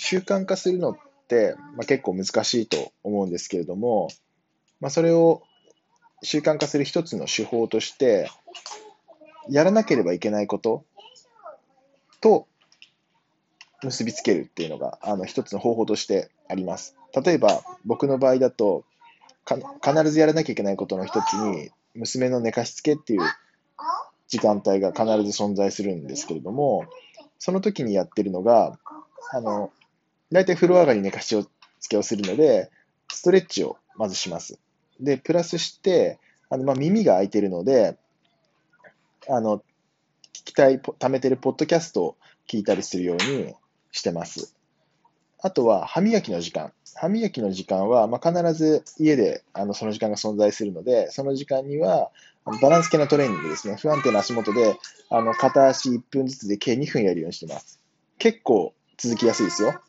習慣化するのって、まあ、結構難しいと思うんですけれども、まあ、それを習慣化する一つの手法として、やらなければいけないことと結びつけるっていうのがあの一つの方法としてあります。例えば僕の場合だと必ずやらなきゃいけないことの一つに娘の寝かしつけっていう時間帯が必ず存在するんですけれどもその時にやってるのがあの大体風呂上がりに寝かしつけをするのでストレッチをまずします。で、プラスして、あのまあ、耳が開いてるので、あの、聞きたい、ポ貯めてるポッドキャストを聞いたりするようにしてます。あとは、歯磨きの時間。歯磨きの時間は、まあ、必ず家であのその時間が存在するので、その時間には、バランス系のトレーニングですね。不安定な足元で、あの片足1分ずつで計2分やるようにしてます。結構続きやすいですよ。